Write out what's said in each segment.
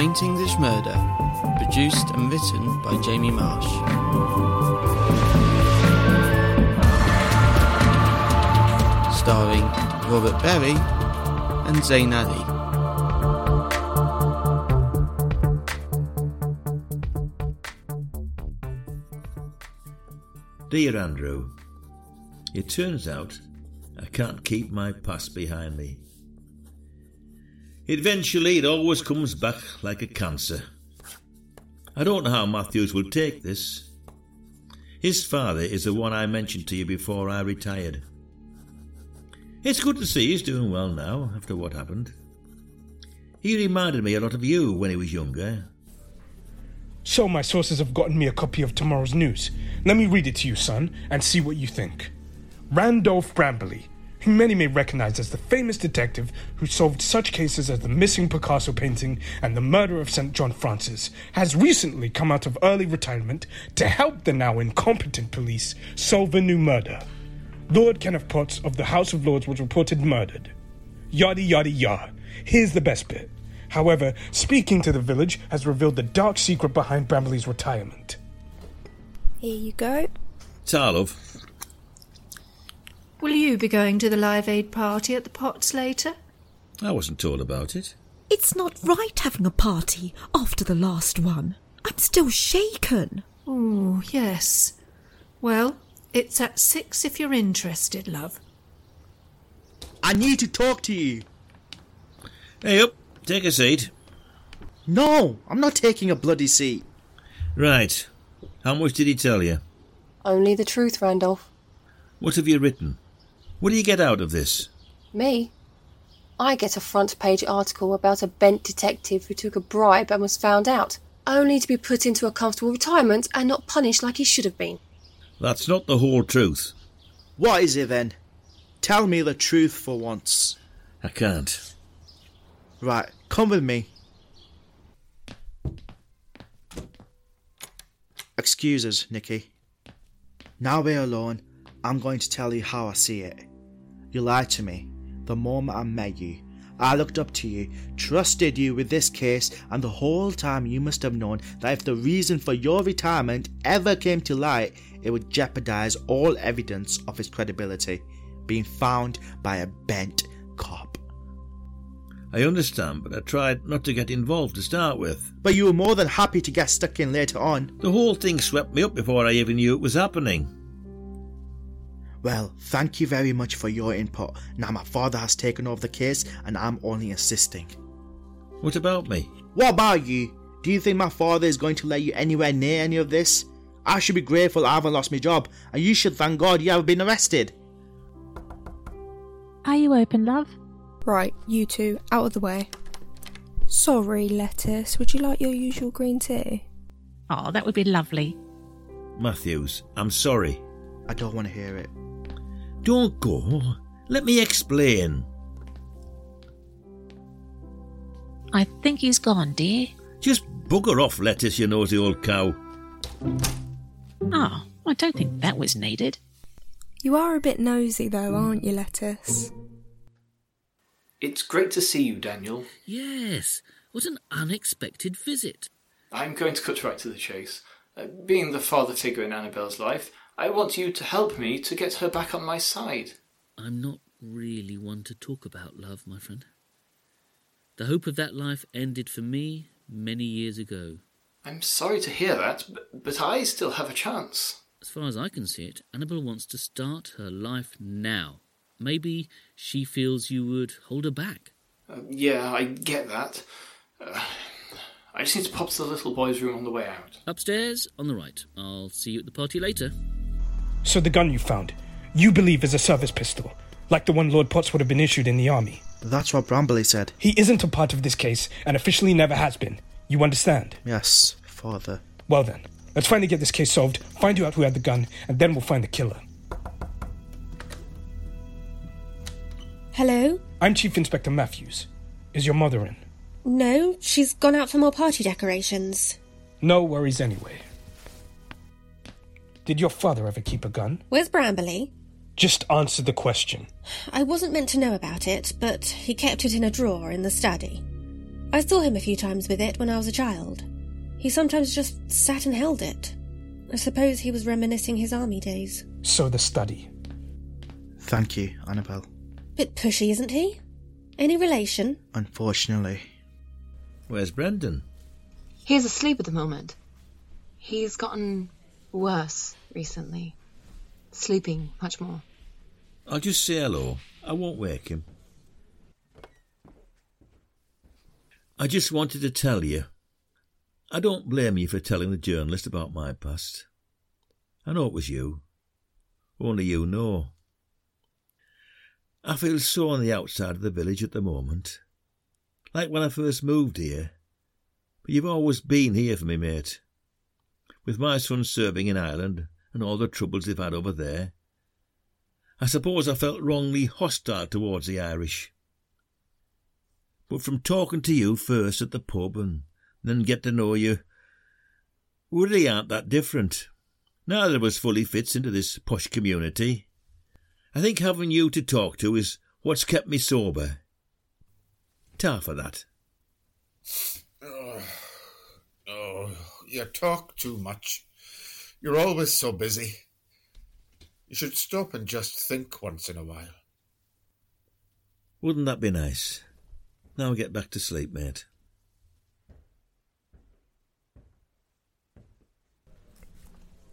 Quaint English Murder, produced and written by Jamie Marsh. Starring Robert Berry and Zain Ali. Dear Andrew, it turns out I can't keep my past behind me. Eventually, it always comes back like a cancer. I don't know how Matthews will take this. His father is the one I mentioned to you before I retired. It's good to see he's doing well now after what happened. He reminded me a lot of you when he was younger. So my sources have gotten me a copy of tomorrow's news. Let me read it to you, son, and see what you think. Randolph Brambley, who many may recognize as the famous detective who solved such cases as the missing Picasso painting and the murder of St. John Francis, has recently come out of early retirement to help the now incompetent police solve a new murder. Lord Kenneth Potts of the House of Lords was reported murdered. Yada yada yada. Here's the best bit. However, speaking to the village has revealed the dark secret behind Brambley's retirement. Here you go. Tarlov, Will you be going to the Live Aid party at the Potts later? I wasn't told about it. It's not right having a party after the last one. I'm still shaken. Oh, yes. Well, it's at six if you're interested, love. I need to talk to you. Hey up, take a seat. No, I'm not taking a bloody seat. Right. How much did he tell you? Only the truth, Randolph. What have you written? What do you get out of this? Me? I get a front page article about a bent detective who took a bribe and was found out, only to be put into a comfortable retirement and not punished like he should have been. That's not the whole truth. What is it then? Tell me the truth for once. I can't. Right, come with me. Excuse us, Nicky. Now we're alone, I'm going to tell you how I see it. You lied to me. The moment I met you, I looked up to you, trusted you with this case, and the whole time you must have known that if the reason for your retirement ever came to light, it would jeopardize all evidence of his credibility, being found by a bent cop. I understand, but I tried not to get involved to start with. But you were more than happy to get stuck in later on. The whole thing swept me up before I even knew it was happening. Well, thank you very much for your input. Now my father has taken over the case and I'm only assisting. What about me? What about you? Do you think my father is going to let you anywhere near any of this? I should be grateful I haven't lost my job, and you should thank God you haven't been arrested. Are you open, love? Right, you two, out of the way. Sorry, Lettice, would you like your usual green tea? Oh, that would be lovely. Matthews, I'm sorry. I don't want to hear it. Don't go. Let me explain. I think he's gone, dear. Just bugger off, Lettice, you nosy old cow. Oh, I don't think that was needed. You are a bit nosy, though, aren't you, Lettice? It's great to see you, Daniel. Yes, what an unexpected visit. I'm going to cut right to the chase. Uh, being the father figure in Annabelle's life, I want you to help me to get her back on my side. I'm not really one to talk about love, my friend. The hope of that life ended for me many years ago. I'm sorry to hear that, but, but I still have a chance. As far as I can see it, Annabelle wants to start her life now. Maybe she feels you would hold her back. Uh, yeah, I get that. Uh, I just need to pop to the little boy's room on the way out. Upstairs, on the right. I'll see you at the party later. So the gun you found, you believe is a service pistol, like the one Lord Potts would have been issued in the army. That's what Brambley said. He isn't a part of this case, and officially never has been. You understand? Yes, father. Well then, let's finally get this case solved, find out who had the gun, and then we'll find the killer. Hello? I'm Chief Inspector Matthews. Is your mother in? No, she's gone out for more party decorations. No worries anyway. Did your father ever keep a gun? Where's Brambley? Just answer the question. I wasn't meant to know about it, but he kept it in a drawer in the study. I saw him a few times with it when I was a child. He sometimes just sat and held it. I suppose he was reminiscing his army days. So the study. Thank you, Annabelle. Bit pushy, isn't he? Any relation? Unfortunately. Where's Brendan? He's asleep at the moment. He's gotten worse recently. Sleeping much more. I'll just say hello. I won't wake him. I just wanted to tell you. I don't blame you for telling the journalist about my past. I know it was you. Only you know. I feel so on the outside of the village at the moment. Like when I first moved here. But you've always been here for me, mate. With my son serving in Ireland and all the troubles they've had over there. I suppose I felt wrongly hostile towards the Irish. But from talking to you first at the pub and then get to know you, we really aren't that different. Neither of us fully fits into this posh community. I think having you to talk to is what's kept me sober. Ta for that. Oh, oh, you talk too much. You're always so busy. You should stop and just think once in a while. Wouldn't that be nice? Now get back to sleep, mate.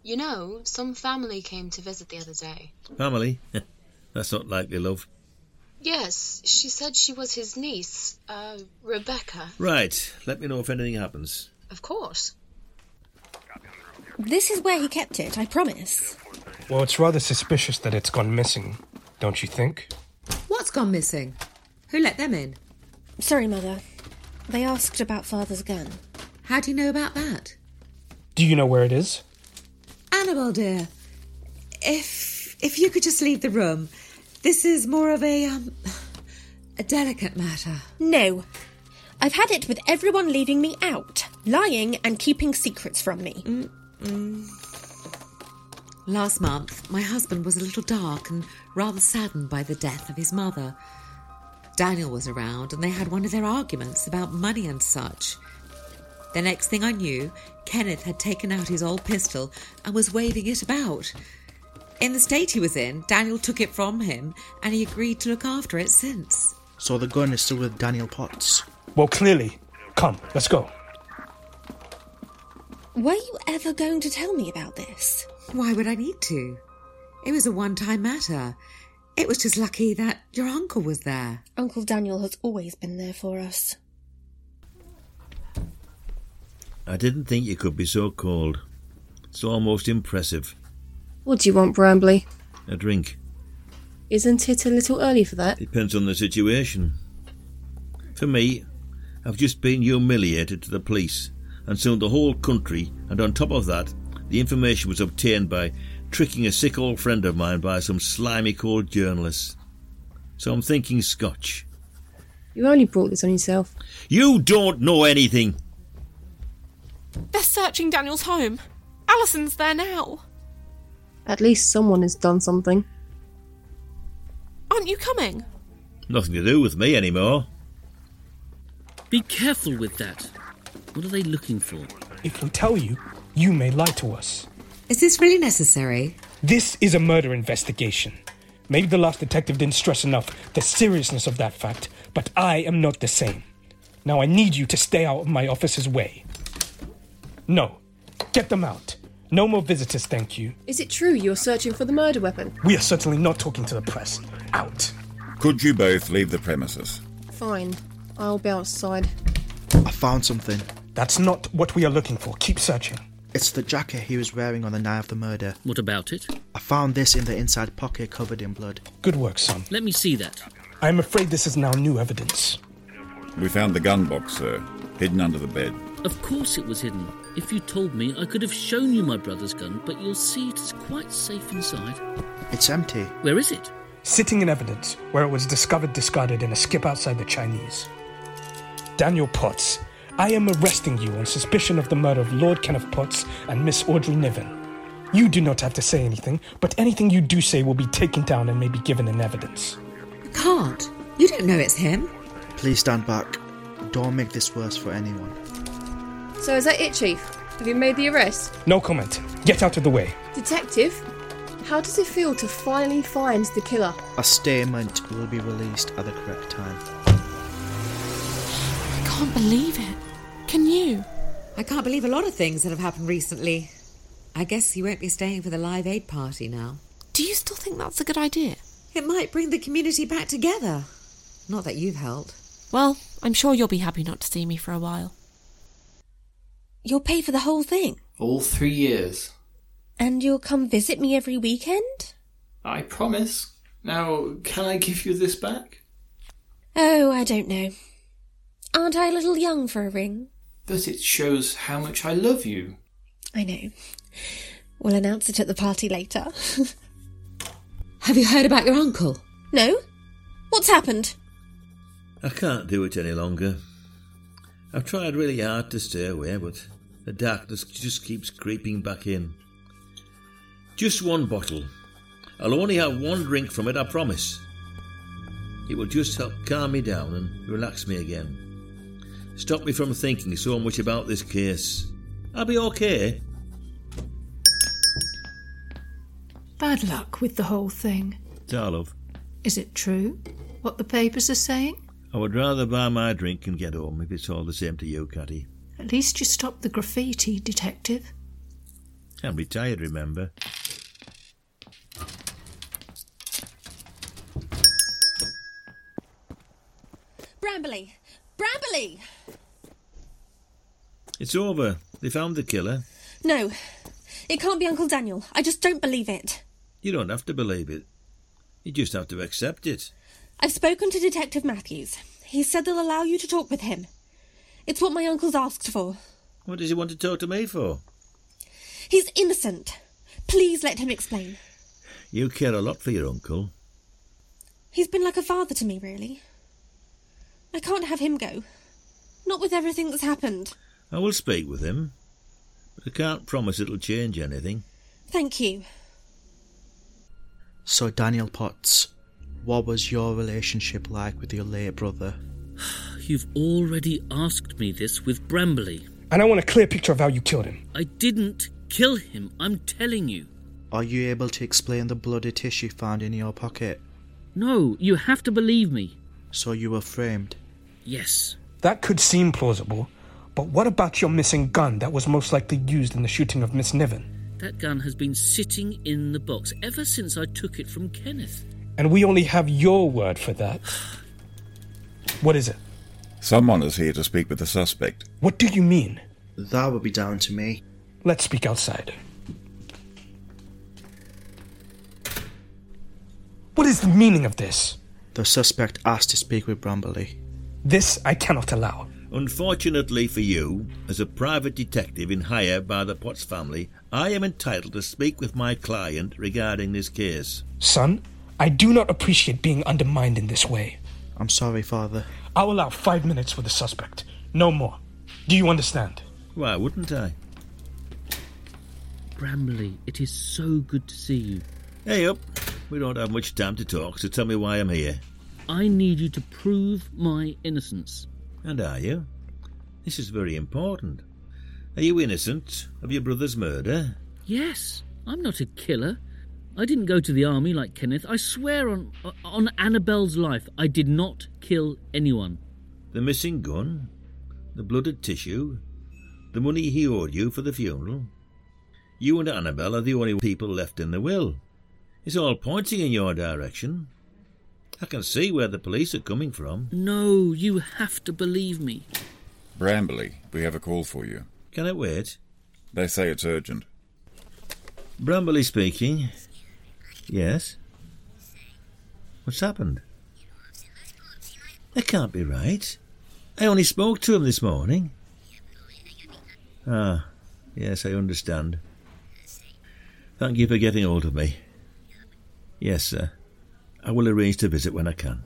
You know, some family came to visit the other day. Family? That's not likely, love. Yes, she said she was his niece, uh, Rebecca. Right, let me know if anything happens. Of course. This is where he kept it, I promise. Well, it's rather suspicious that it's gone missing, don't you think? What's gone missing? Who let them in? Sorry, Mother. They asked about Father's gun. How do you know about that? Do you know where it is? Annabel, dear, if if you could just leave the room. This is more of a um a delicate matter. No. I've had it with everyone leaving me out, lying and keeping secrets from me. Mm-mm. Last month, my husband was a little dark and rather saddened by the death of his mother. Daniel was around, and they had one of their arguments about money and such. The next thing I knew, Kenneth had taken out his old pistol and was waving it about. In the state he was in, Daniel took it from him, and he agreed to look after it since. So the gun is still with Daniel Potts. Well, clearly. Come, let's go. Were you ever going to tell me about this? Why would I need to? It was a one time matter. It was just lucky that your uncle was there. Uncle Daniel has always been there for us. I didn't think you could be so cold. It's almost impressive. What do you want, Brambley? A drink. Isn't it a little early for that? Depends on the situation. For me, I've just been humiliated to the police, and soon the whole country, and on top of that, the information was obtained by tricking a sick old friend of mine by some slimy cold journalist. So I'm thinking scotch. You only brought this on yourself. You don't know anything! They're searching Daniel's home. Alison's there now. At least someone has done something. Aren't you coming? Nothing to do with me anymore. Be careful with that. What are they looking for? If we tell you, you may lie to us. Is this really necessary? This is a murder investigation. Maybe the last detective didn't stress enough the seriousness of that fact, but I am not the same. Now I need you to stay out of my office's way. No, get them out. No more visitors, thank you. Is it true you're searching for the murder weapon? We are certainly not talking to the press. Out. Could you both leave the premises? Fine. I'll be outside. I found something. That's not what we are looking for. Keep searching. It's the jacket he was wearing on the night of the murder. What about it? I found this in the inside pocket covered in blood. Good work, son. Let me see that. I am afraid this is now new evidence. We found the gun box, sir, hidden under the bed. Of course it was hidden. If you told me, I could have shown you my brother's gun, but you'll see it is quite safe inside. It's empty. Where is it? Sitting in evidence, where it was discovered discarded in a skip outside the Chinese. Daniel Potts, I am arresting you on suspicion of the murder of Lord Kenneth Potts and Miss Audrey Niven. You do not have to say anything, but anything you do say will be taken down and may be given in evidence. I can't. You don't know it's him. Please stand back. Don't make this worse for anyone. So is that it, Chief? Have you made the arrest? No comment. Get out of the way. Detective, how does it feel to finally find the killer? A statement will be released at the correct time. I can't believe it. Can you? I can't believe a lot of things that have happened recently. I guess you won't be staying for the Live Aid party now. Do you still think that's a good idea? It might bring the community back together. Not that you've helped. Well, I'm sure you'll be happy not to see me for a while. You'll pay for the whole thing? All three years. And you'll come visit me every weekend? I promise. Now, can I give you this back? Oh, I don't know. Aren't I a little young for a ring? But it shows how much I love you. I know. We'll announce it at the party later. Have you heard about your uncle? No? What's happened? I can't do it any longer. I've tried really hard to stay away, but the darkness just keeps creeping back in. Just one bottle. I'll only have one drink from it, I promise. It will just help calm me down and relax me again. Stop me from thinking so much about this case. I'll be okay. Bad luck with the whole thing. Darlov, Is it true? What the papers are saying? I would rather buy my drink and get home if it's all the same to you, Catty. At least you stopped the graffiti, Detective. I'm retired, remember? It's over. They found the killer. No, it can't be Uncle Daniel. I just don't believe it. You don't have to believe it. You just have to accept it. I've spoken to Detective Matthews. He said they'll allow you to talk with him. It's what my uncle's asked for. What does he want to talk to me for? He's innocent. Please let him explain. You care a lot for your uncle. He's been like a father to me, really. I can't have him go. Not with everything that's happened. I will speak with him, but I can't promise it'll change anything. Thank you. So, Daniel Potts, what was your relationship like with your late brother? You've already asked me this with Brambley. And I want a clear picture of how you killed him. I didn't kill him, I'm telling you. Are you able to explain the bloody tissue found in your pocket? No, you have to believe me. So you were framed? Yes. That could seem plausible, but what about your missing gun that was most likely used in the shooting of Miss Niven? That gun has been sitting in the box ever since I took it from Kenneth. And we only have your word for that. What is it? Someone is here to speak with the suspect. What do you mean? That would be down to me. Let's speak outside. What is the meaning of this? The suspect asked to speak with Brambley. This I cannot allow. Unfortunately for you, as a private detective in hire by the Potts family, I am entitled to speak with my client regarding this case. Son, I do not appreciate being undermined in this way. I'm sorry, Father. I'll allow five minutes for the suspect. No more. Do you understand? Why wouldn't I? Brambley, it is so good to see you. Hey up. We don't have much time to talk, so tell me why I'm here. I need you to prove my innocence. And are you? This is very important. Are you innocent of your brother's murder? Yes, I'm not a killer. I didn't go to the army like Kenneth. I swear on on Annabelle's life, I did not kill anyone. The missing gun, the blooded tissue, the money he owed you for the funeral. You and Annabelle are the only people left in the will. It's all pointing in your direction. I can see where the police are coming from. No, you have to believe me. Brambley, we have a call for you. Can it wait? They say it's urgent. Brambley speaking. Yes? What's happened? That can't be right. I only spoke to him this morning. Ah, yes, I understand. Thank you for getting hold of me. Yes, sir. I will arrange to visit when I can.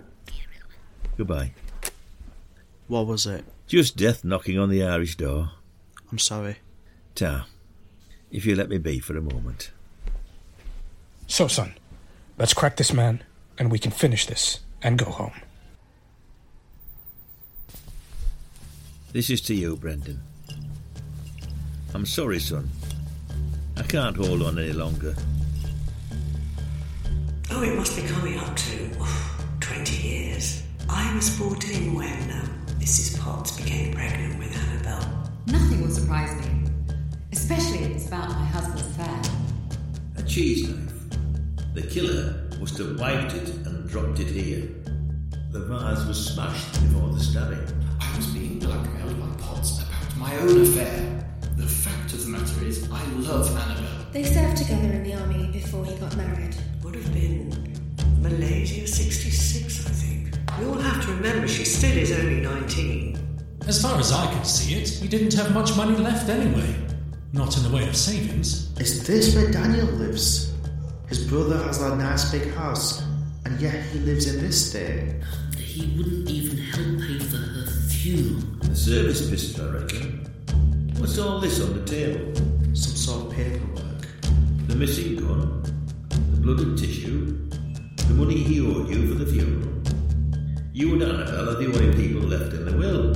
Goodbye. What was it? Just death knocking on the Irish door. I'm sorry. Ta. If you let me be for a moment. So, son, let's crack this man, and we can finish this and go home. This is to you, Brendan. I'm sorry, son. I can't hold on any longer. Oh, it must be coming up to oh, 20 years. I was 14 when um, Mrs. Potts became pregnant with Annabelle. Nothing will surprise me, especially if it's about my husband's affair. A cheese knife. The killer must have wiped it and dropped it here. The vase was smashed before the stabbing. I was being blackmailed by Potts about my own affair. The fact of the matter is, I love Annabelle. They served together in the army before he got married. Would have been Malaysia 66, I think. We all have to remember she still is only 19. As far as I could see it, he didn't have much money left anyway. Not in the way of savings. Is this where Daniel lives? His brother has that nice big house, and yet he lives in this state. He wouldn't even help pay for her funeral. The service pistol, I reckon. What's all this on the table? Some sort of paperwork. The missing gun, the blood and tissue, the money he owed you for the funeral. You and Annabelle are the only people left in the will.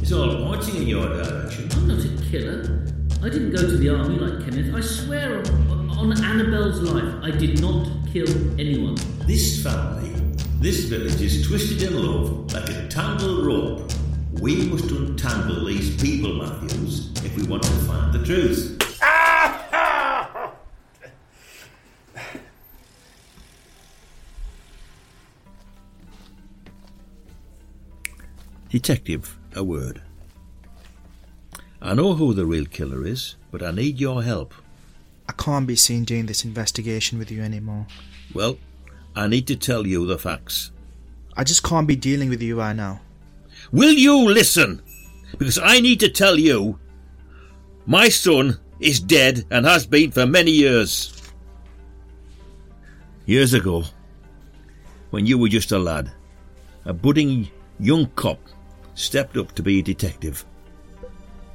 It's all pointing in your direction. I'm not a killer. I didn't go to the army like Kenneth. I swear on, on Annabelle's life, I did not kill anyone. This family, this village is twisted in love like a tangled rope. We must untangle these people, Matthews, if we want to find the truth. Detective, a word. I know who the real killer is, but I need your help. I can't be seen doing this investigation with you anymore. Well, I need to tell you the facts. I just can't be dealing with you right now. Will you listen? Because I need to tell you my son is dead and has been for many years. Years ago, when you were just a lad, a budding young cop stepped up to be a detective.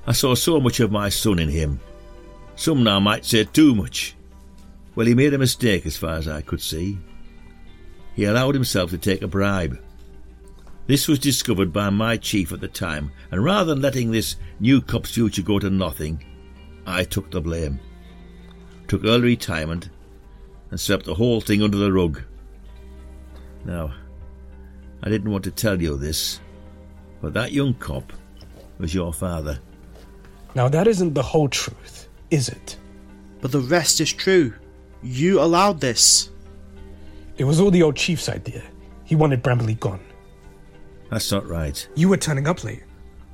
I saw so much of my son in him. Some now might say too much. Well, he made a mistake as far as I could see. He allowed himself to take a bribe. This was discovered by my chief at the time, and rather than letting this new cop's future go to nothing, I took the blame. Took early retirement and swept the whole thing under the rug. Now, I didn't want to tell you this, but that young cop was your father. Now, that isn't the whole truth, is it? But the rest is true. You allowed this. It was all the old chief's idea. He wanted Brambley gone. That's not right. You were turning up late.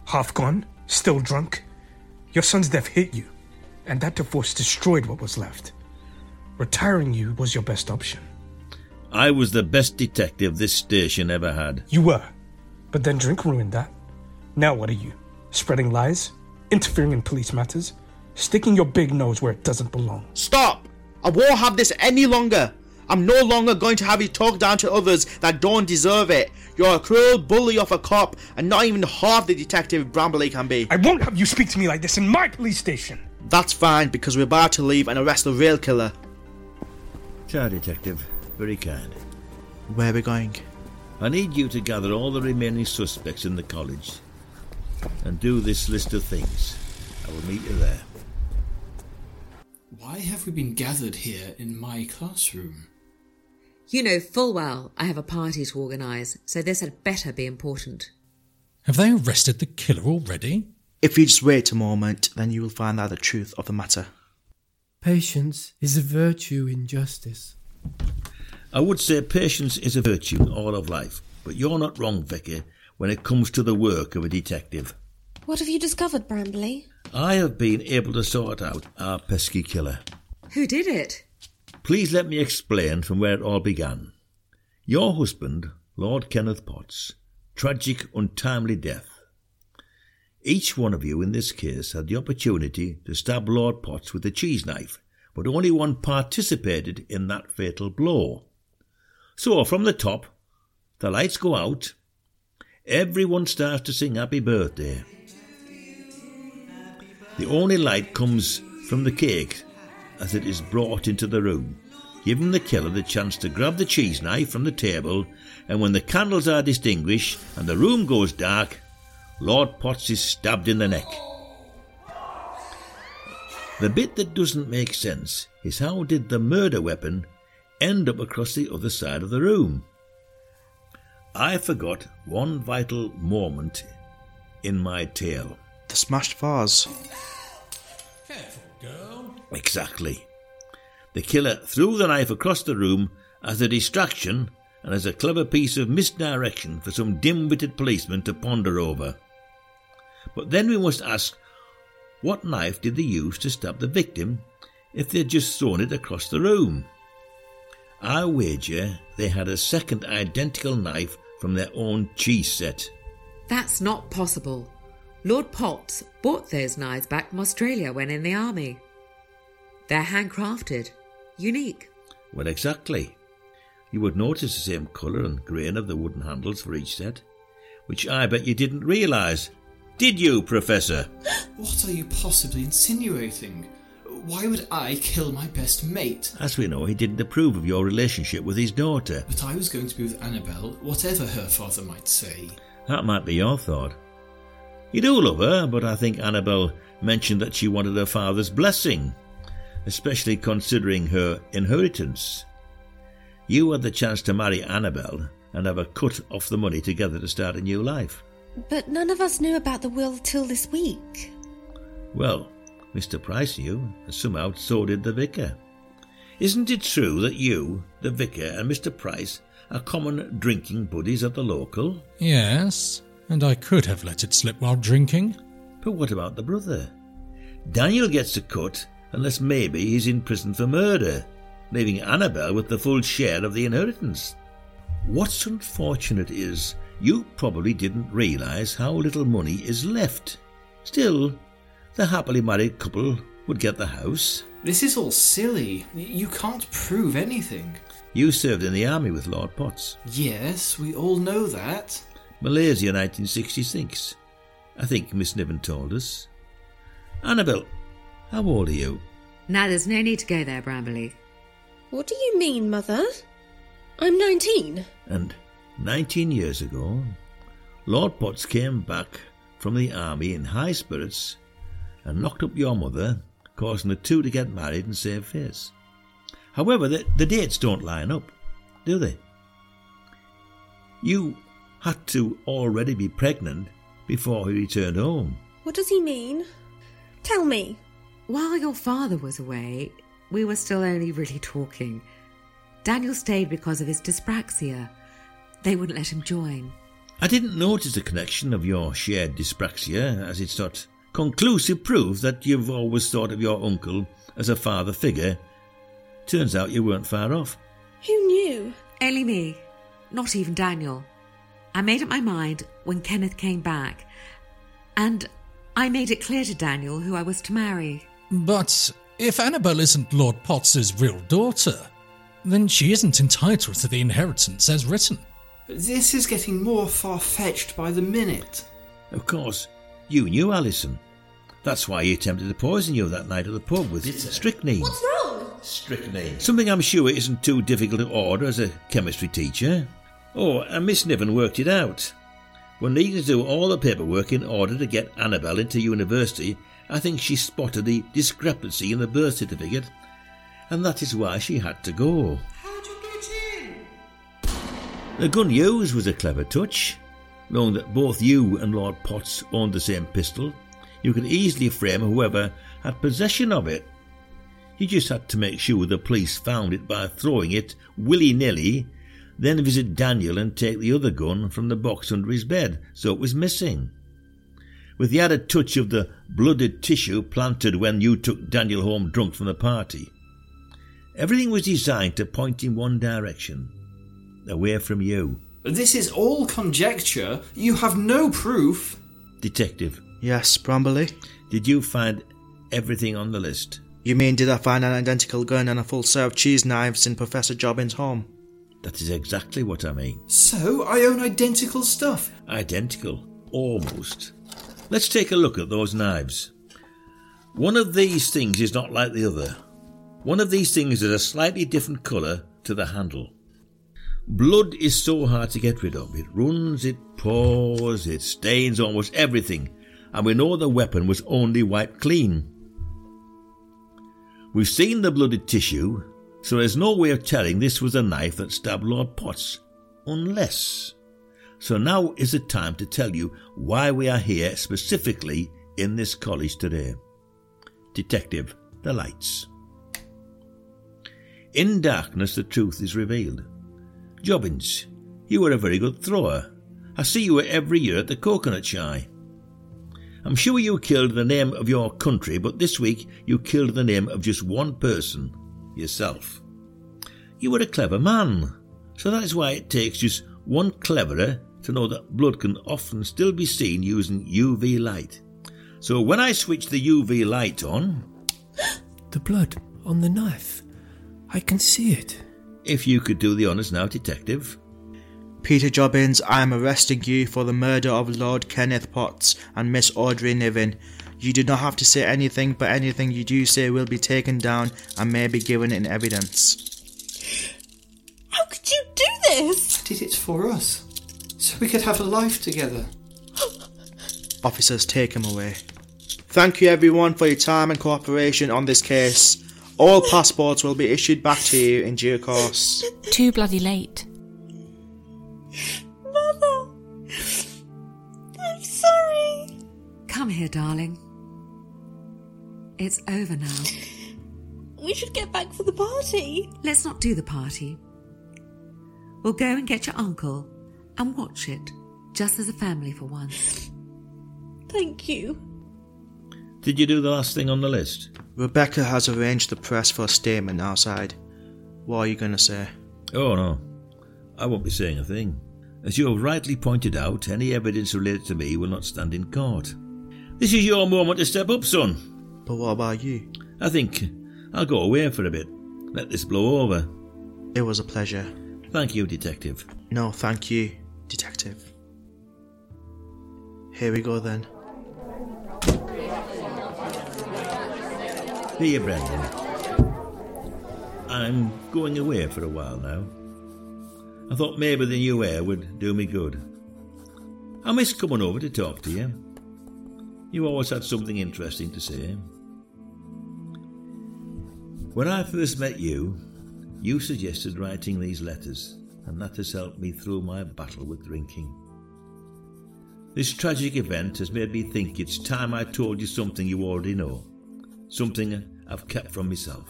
Half gone, still drunk. Your son's death hit you, and that divorce destroyed what was left. Retiring you was your best option. I was the best detective this station ever had. You were. But then drink ruined that. Now what are you? Spreading lies? Interfering in police matters? Sticking your big nose where it doesn't belong? Stop! I won't have this any longer. I'm no longer going to have you talk down to others that don't deserve it. You're a cruel bully of a cop, and not even half the detective Brambley can be. I won't have you speak to me like this in my police station. That's fine, because we're about to leave and arrest the real killer. Ciao, detective. Very kind. Where are we going? I need you to gather all the remaining suspects in the college and do this list of things. I will meet you there. Why have we been gathered here in my classroom? You know full well I have a party to organise, so this had better be important. Have they arrested the killer already? If you just wait a moment, then you will find out the truth of the matter. Patience is a virtue in justice. I would say patience is a virtue in all of life, but you're not wrong, Vicky, when it comes to the work of a detective. What have you discovered, Brambley? I have been able to sort out our pesky killer. Who did it? Please let me explain from where it all began. Your husband, Lord Kenneth Potts, tragic, untimely death. Each one of you in this case had the opportunity to stab Lord Potts with a cheese knife, but only one participated in that fatal blow. So from the top, the lights go out, everyone starts to sing happy birthday. The only light comes from the cake as it is brought into the room, giving the killer the chance to grab the cheese knife from the table, and when the candles are distinguished and the room goes dark, Lord Potts is stabbed in the neck. The bit that doesn't make sense is how did the murder weapon end up across the other side of the room? I forgot one vital moment in my tale. The smashed vase. Careful, girl. Exactly. The killer threw the knife across the room as a distraction and as a clever piece of misdirection for some dim witted policeman to ponder over. But then we must ask what knife did they use to stab the victim if they'd just thrown it across the room? I wager they had a second identical knife from their own cheese set. That's not possible. Lord Potts bought those knives back from Australia when in the army. They're handcrafted, unique. Well, exactly. You would notice the same colour and grain of the wooden handles for each set, which I bet you didn't realise. Did you, Professor? What are you possibly insinuating? Why would I kill my best mate? As we know, he didn't approve of your relationship with his daughter. But I was going to be with Annabel, whatever her father might say. That might be your thought. You do love her, but I think Annabel mentioned that she wanted her father's blessing, especially considering her inheritance. You had the chance to marry Annabel and have a cut off the money together to start a new life. But none of us knew about the will till this week. Well, Mr. Price knew, and somehow so did the vicar. Isn't it true that you, the vicar, and Mr. Price are common drinking buddies at the local? Yes, and I could have let it slip while drinking. But what about the brother? Daniel gets a cut unless maybe he's in prison for murder, leaving Annabel with the full share of the inheritance. What's unfortunate is you probably didn't realise how little money is left. Still, the happily married couple would get the house. This is all silly. You can't prove anything. You served in the army with Lord Potts. Yes, we all know that. Malaysia 1966. I think Miss Niven told us. Annabel, how old are you? Now there's no need to go there, Brambley. What do you mean, Mother? I'm 19. And 19 years ago, Lord Potts came back from the army in high spirits and knocked up your mother, causing the two to get married and save face. However, the, the dates don't line up, do they? You had to already be pregnant before he returned home. What does he mean? Tell me. While your father was away, we were still only really talking. Daniel stayed because of his dyspraxia. They wouldn't let him join. I didn't notice the connection of your shared dyspraxia, as it's not conclusive proof that you've always thought of your uncle as a father figure. Turns out you weren't far off. Who knew? Only me. Not even Daniel. I made up my mind when Kenneth came back, and I made it clear to Daniel who I was to marry. But if Annabel isn't Lord Potts's real daughter, then she isn't entitled to the inheritance as written. This is getting more far fetched by the minute. Of course, you knew Alison. That's why he attempted to poison you that night at the pub with strychnine. What's wrong? Strychnine. Something I'm sure isn't too difficult to order as a chemistry teacher. Oh, and Miss Niven worked it out. When needing to do all the paperwork in order to get Annabel into university, I think she spotted the discrepancy in the birth certificate, and that is why she had to go. How'd you get in? The gun used was a clever touch. Knowing that both you and Lord Potts owned the same pistol, you could easily frame whoever had possession of it. You just had to make sure the police found it by throwing it willy nilly, then visit Daniel and take the other gun from the box under his bed so it was missing. With the added touch of the blooded tissue planted when you took Daniel home drunk from the party. Everything was designed to point in one direction away from you. This is all conjecture. You have no proof. Detective, Yes, Brambley? did you find everything on the list? You mean did I find an identical gun and a full set of cheese knives in Professor Jobbins' home? That is exactly what I mean. So, I own identical stuff. Identical. Almost. Let's take a look at those knives. One of these things is not like the other. One of these things is a slightly different colour to the handle. Blood is so hard to get rid of. It runs, it pours, it stains almost everything, and we know the weapon was only wiped clean. We've seen the blooded tissue, so there's no way of telling this was a knife that stabbed Lord Potts, unless. So now is the time to tell you why we are here specifically in this college today. Detective, the lights. In darkness, the truth is revealed. Jobbins, you were a very good thrower. I see you were every year at the coconut shy. I'm sure you killed the name of your country, but this week you killed the name of just one person, yourself. You were a clever man, so that is why it takes just one cleverer to know that blood can often still be seen using UV light. So when I switch the UV light on, The blood on the knife. I can see it. if you could do the honours now, detective. Peter Jobbins, I am arresting you for the murder of Lord Kenneth Potts and Miss Audrey Niven. You do not have to say anything, but anything you do say will be taken down and may be given in evidence. How could you do this? Did it for us, so we could have a life together. Officers, take him away. Thank you everyone for your time and cooperation on this case. All passports will be issued back to you in due course. Too bloody late. Come here, darling. It's over now. We should get back for the party. Let's not do the party. We'll go and get your uncle and watch it, just as a family for once. Thank you. Did you do the last thing on the list? Rebecca has arranged the press for a statement outside. What are you going to say? Oh, no. I won't be saying a thing. As you have rightly pointed out, any evidence related to me will not stand in court. This is your moment to step up, son. But what about you? I think I'll go away for a bit. Let this blow over. It was a pleasure. Thank you, Detective. No, thank you, Detective. Here we go then. Here, Brendan. I'm going away for a while now. I thought maybe the new air would do me good. I miss coming over to talk to you. You always had something interesting to say. When I first met you, you suggested writing these letters, and that has helped me through my battle with drinking. This tragic event has made me think it's time I told you something you already know, something I've kept from myself.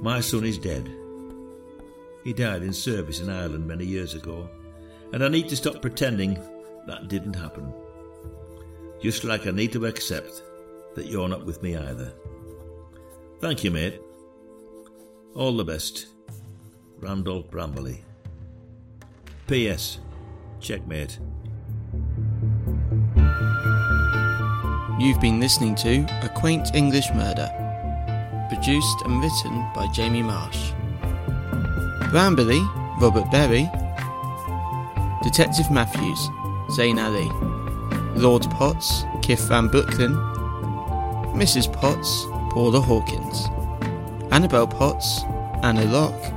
My son is dead. He died in service in Ireland many years ago, and I need to stop pretending that didn't happen. Just like I need to accept that you're not with me either. Thank you, mate. All the best. Randolph Brambley. P.S. Checkmate. You've been listening to A Quaint English Murder, produced and written by Jamie Marsh. Brambley, Robert Berry. Detective Matthews, Zain Ali. Lord Potts, Kif Van Bucklen. Mrs. Potts, Paula Hawkins. Annabel Potts, Anna Locke.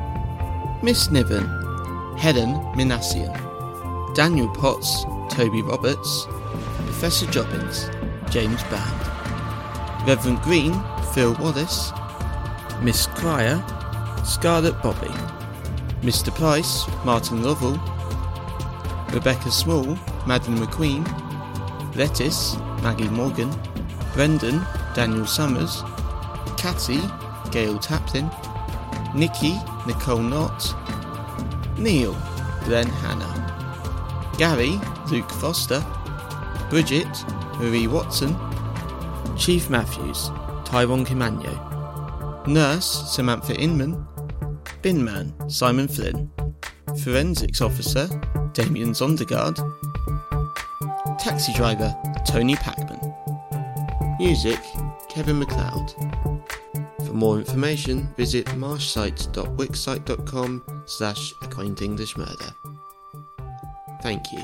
Miss Niven, Helen Minassian. Daniel Potts, Toby Roberts. Professor Jobbins, James Band. Reverend Green, Phil Wallace. Miss Cryer, Scarlett Bobby. Mr. Price, Martin Lovell. Rebecca Small, Madeline McQueen. Lettice, Maggie Morgan. Brendan, Daniel Summers. Catty, Gail Taplin. Nikki, Nicole Knott. Neil, Glenn Hanna. Gary, Luke Foster. Bridget, Marie Watson. Chief Matthews, Tyrone Kimano. Nurse, Samantha Inman. Binman, Simon Flynn. Forensics Officer, Damien Zondergaard. Taxi Driver, Tony Packman. Music, Kevin MacLeod. For more information, visit marshsite.wixsite.com slash acquaintenglishmurder. Thank you.